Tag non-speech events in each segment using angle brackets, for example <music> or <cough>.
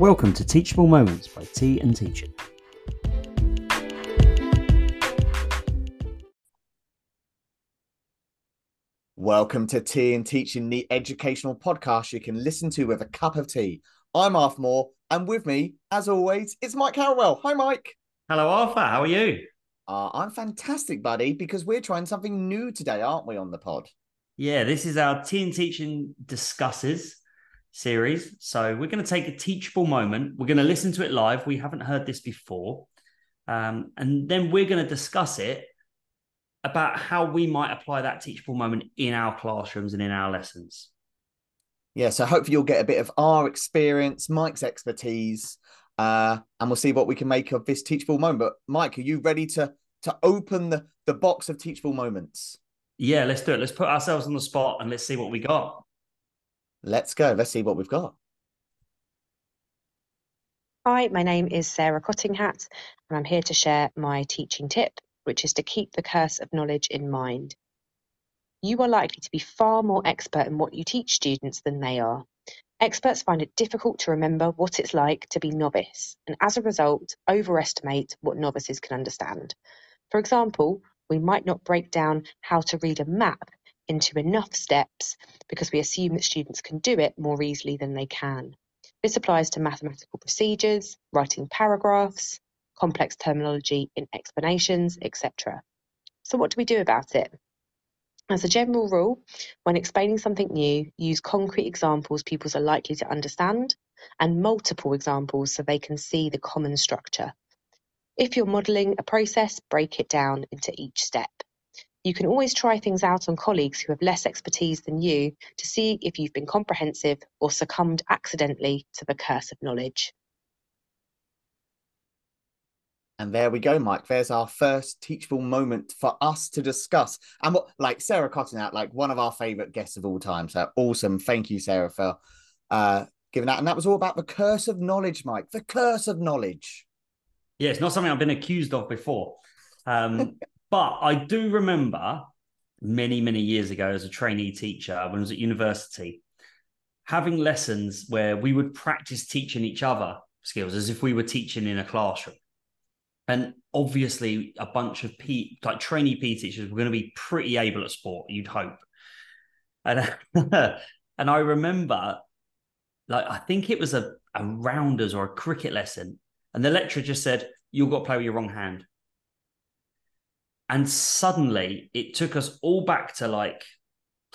Welcome to Teachable Moments by Tea and Teaching. Welcome to Tea and Teaching, the educational podcast you can listen to with a cup of tea. I'm Arthur Moore, and with me, as always, it's Mike Harwell. Hi, Mike. Hello, Arthur. How are you? Uh, I'm fantastic, buddy, because we're trying something new today, aren't we, on the pod? Yeah, this is our Tea and Teaching Discusses series. So we're going to take a teachable moment. We're going to listen to it live. We haven't heard this before. Um, and then we're going to discuss it about how we might apply that teachable moment in our classrooms and in our lessons. Yeah, so hopefully you'll get a bit of our experience, Mike's expertise, uh, and we'll see what we can make of this teachable moment. But Mike, are you ready to to open the, the box of teachable moments? Yeah, let's do it. Let's put ourselves on the spot and let's see what we got. Let's go. Let's see what we've got. Hi, my name is Sarah Cottinghat, and I'm here to share my teaching tip, which is to keep the curse of knowledge in mind. You are likely to be far more expert in what you teach students than they are. Experts find it difficult to remember what it's like to be novice, and as a result, overestimate what novices can understand. For example, we might not break down how to read a map into enough steps because we assume that students can do it more easily than they can. This applies to mathematical procedures, writing paragraphs, complex terminology in explanations, etc. So, what do we do about it? As a general rule, when explaining something new, use concrete examples pupils are likely to understand and multiple examples so they can see the common structure. If you're modelling a process, break it down into each step. You can always try things out on colleagues who have less expertise than you to see if you've been comprehensive or succumbed accidentally to the curse of knowledge. And there we go, Mike. There's our first teachable moment for us to discuss. And what, like Sarah Cottinghat, like one of our favorite guests of all time. So awesome. Thank you, Sarah, for uh, giving that. And that was all about the curse of knowledge, Mike. The curse of knowledge. Yeah, it's not something I've been accused of before. Um, <laughs> but I do remember many, many years ago as a trainee teacher when I was at university, having lessons where we would practice teaching each other skills as if we were teaching in a classroom. And obviously, a bunch of P, like trainee P teachers were going to be pretty able at sport, you'd hope. And, <laughs> and I remember, like, I think it was a, a rounders or a cricket lesson. And the lecturer just said, You've got to play with your wrong hand. And suddenly it took us all back to like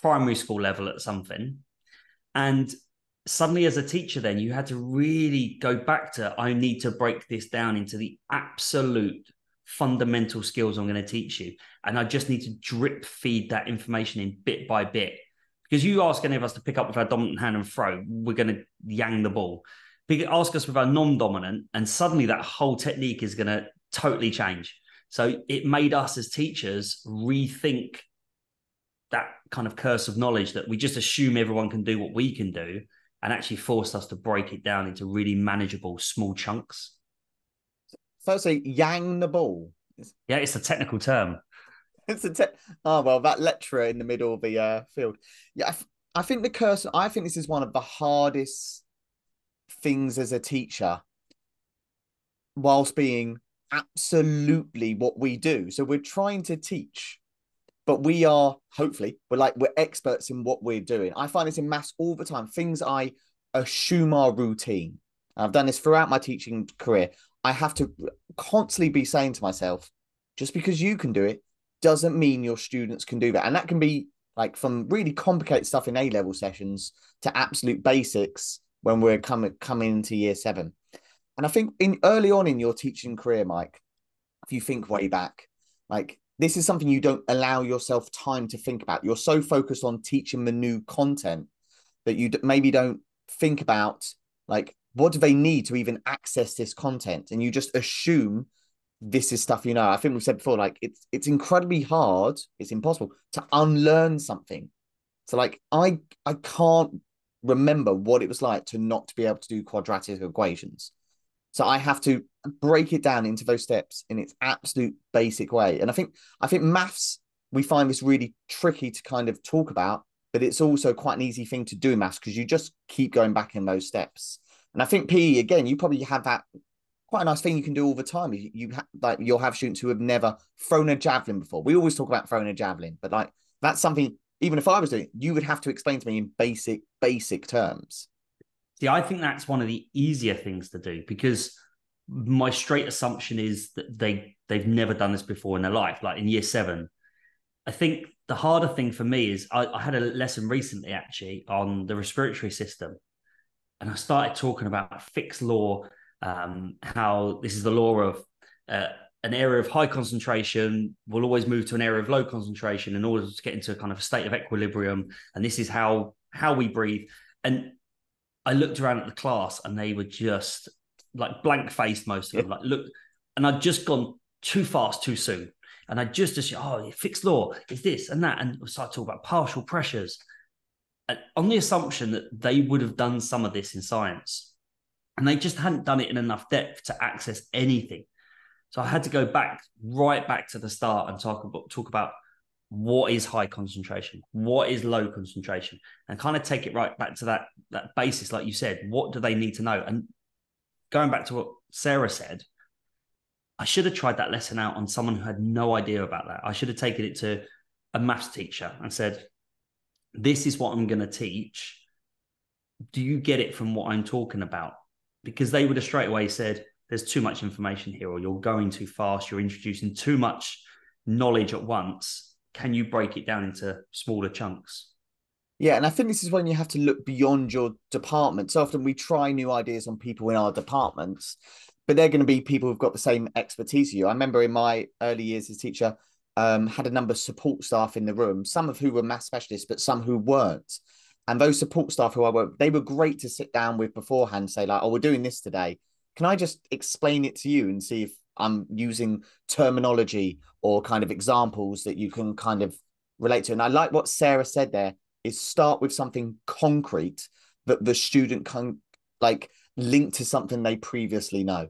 primary school level at something. And suddenly as a teacher then you had to really go back to i need to break this down into the absolute fundamental skills i'm going to teach you. And i just need to drip feed that information in bit by bit. Because you ask any of us to pick up with our dominant hand and throw we're going to yang the ball. Ask us with our non-dominant and suddenly that whole technique is going to totally change so it made us as teachers rethink that kind of curse of knowledge that we just assume everyone can do what we can do and actually forced us to break it down into really manageable small chunks. Firstly, yang the ball. Yeah, it's a technical term. <laughs> It's a te- oh well, that lecturer in the middle of the uh, field. Yeah, I, f- I think the curse. I think this is one of the hardest things as a teacher, whilst being absolutely what we do. So we're trying to teach but we are hopefully we're like we're experts in what we're doing. I find this in maths all the time. Things i assume are routine. I've done this throughout my teaching career. I have to constantly be saying to myself just because you can do it doesn't mean your students can do that. And that can be like from really complicated stuff in a level sessions to absolute basics when we're coming coming into year seven and i think in early on in your teaching career mike if you think way back like this is something you don't allow yourself time to think about. You're so focused on teaching the new content that you maybe don't think about like what do they need to even access this content, and you just assume this is stuff you know. I think we've said before, like it's it's incredibly hard, it's impossible to unlearn something. So like I I can't remember what it was like to not be able to do quadratic equations. So I have to break it down into those steps in its absolute basic way. And I think I think maths we find this really tricky to kind of talk about, but it's also quite an easy thing to do in maths because you just keep going back in those steps. And I think PE again, you probably have that quite a nice thing you can do all the time. You, you ha- like you'll have students who have never thrown a javelin before. We always talk about throwing a javelin, but like that's something. Even if I was doing, it, you would have to explain to me in basic basic terms. See, I think that's one of the easier things to do because my straight assumption is that they they've never done this before in their life. Like in year seven, I think the harder thing for me is I, I had a lesson recently actually on the respiratory system, and I started talking about Fick's law, um, how this is the law of uh, an area of high concentration will always move to an area of low concentration in order to get into a kind of a state of equilibrium, and this is how how we breathe. And I looked around at the class, and they were just like blank faced, most of them. Like look, and I'd just gone too fast, too soon. And I just assumed, oh, Fick's law is this and that. And we started talking about partial pressures on the assumption that they would have done some of this in science. And they just hadn't done it in enough depth to access anything. So I had to go back, right back to the start and talk about talk about what is high concentration, what is low concentration, and kind of take it right back to that that basis, like you said. What do they need to know? And going back to what Sarah said, I should have tried that lesson out on someone who had no idea about that. I should have taken it to a maths teacher and said, This is what I'm going to teach. Do you get it from what I'm talking about? Because they would have straight away said, There's too much information here, or you're going too fast, you're introducing too much knowledge at once. Can you break it down into smaller chunks? Yeah, and I think this is when you have to look beyond your department. So often we try new ideas on people in our departments, but they're going to be people who've got the same expertise as you. I remember in my early years as teacher, um, had a number of support staff in the room, some of who were math specialists, but some who weren't. And those support staff who I worked, they were great to sit down with beforehand, say like, "Oh, we're doing this today. Can I just explain it to you and see if I'm using terminology or kind of examples that you can kind of relate to?" And I like what Sarah said there is start with something concrete that the student can like link to something they previously know.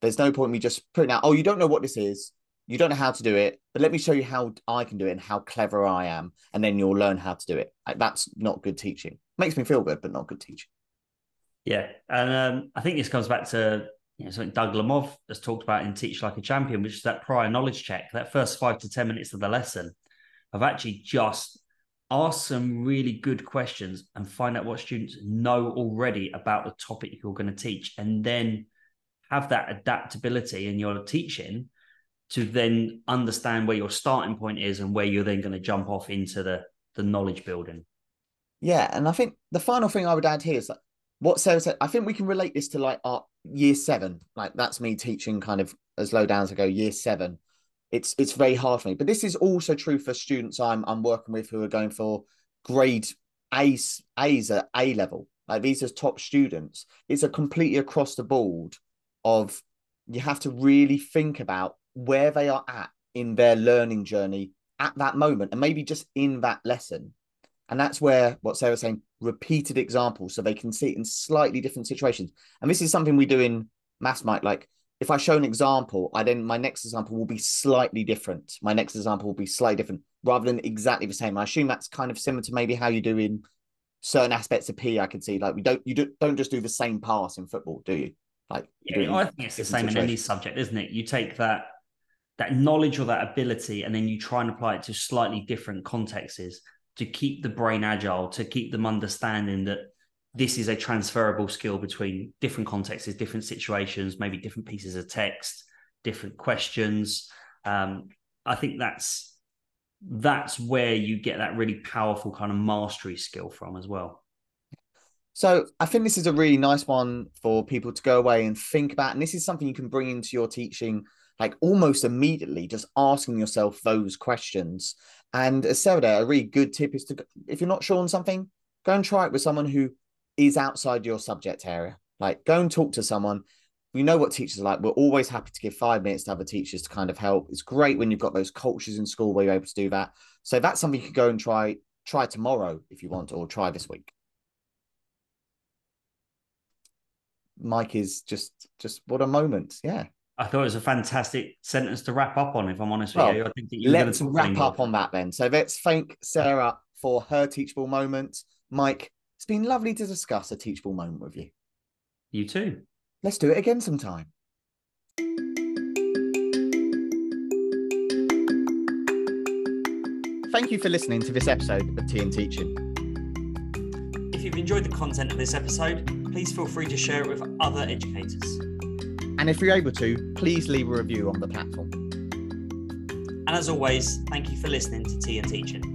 There's no point me just putting out, oh, you don't know what this is, you don't know how to do it, but let me show you how I can do it and how clever I am, and then you'll learn how to do it. Like, that's not good teaching. Makes me feel good, but not good teaching. Yeah, and um, I think this comes back to you know, something Doug Lemov has talked about in Teach Like a Champion, which is that prior knowledge check. That first five to ten minutes of the lesson, of actually just ask some really good questions and find out what students know already about the topic you're going to teach and then have that adaptability in your teaching to then understand where your starting point is and where you're then going to jump off into the the knowledge building yeah and i think the final thing i would add here is that what sarah said i think we can relate this to like our year seven like that's me teaching kind of as low down as i go year seven it's it's very hard for me. But this is also true for students I'm I'm working with who are going for grade A's A's at A level. Like these are top students. It's a completely across the board of you have to really think about where they are at in their learning journey at that moment and maybe just in that lesson. And that's where what Sarah's saying, repeated examples so they can see it in slightly different situations. And this is something we do in Maths Mike. Like if I show an example, I then my next example will be slightly different. My next example will be slightly different rather than exactly the same. I assume that's kind of similar to maybe how you do in certain aspects of P. I can see like we don't you do, don't just do the same pass in football, do you? Like yeah, I think it's the same in any subject, isn't it? You take that that knowledge or that ability, and then you try and apply it to slightly different contexts to keep the brain agile, to keep them understanding that this is a transferable skill between different contexts, different situations, maybe different pieces of text, different questions. Um, I think that's that's where you get that really powerful kind of mastery skill from as well. So I think this is a really nice one for people to go away and think about. And this is something you can bring into your teaching like almost immediately, just asking yourself those questions. And as Sarah, a really good tip is to, if you're not sure on something, go and try it with someone who is outside your subject area. Like go and talk to someone. We know what teachers are like. We're always happy to give five minutes to other teachers to kind of help. It's great when you've got those cultures in school where you're able to do that. So that's something you could go and try try tomorrow if you want, or try this week. Mike is just just what a moment. Yeah. I thought it was a fantastic sentence to wrap up on, if I'm honest well, with you. I think let's wrap up on that then. So let's thank Sarah for her teachable moment. Mike, it's been lovely to discuss a teachable moment with you. You too. Let's do it again sometime. Thank you for listening to this episode of Tea and Teaching. If you've enjoyed the content of this episode, please feel free to share it with other educators. And if you're able to, please leave a review on the platform. And as always, thank you for listening to Tea and Teaching.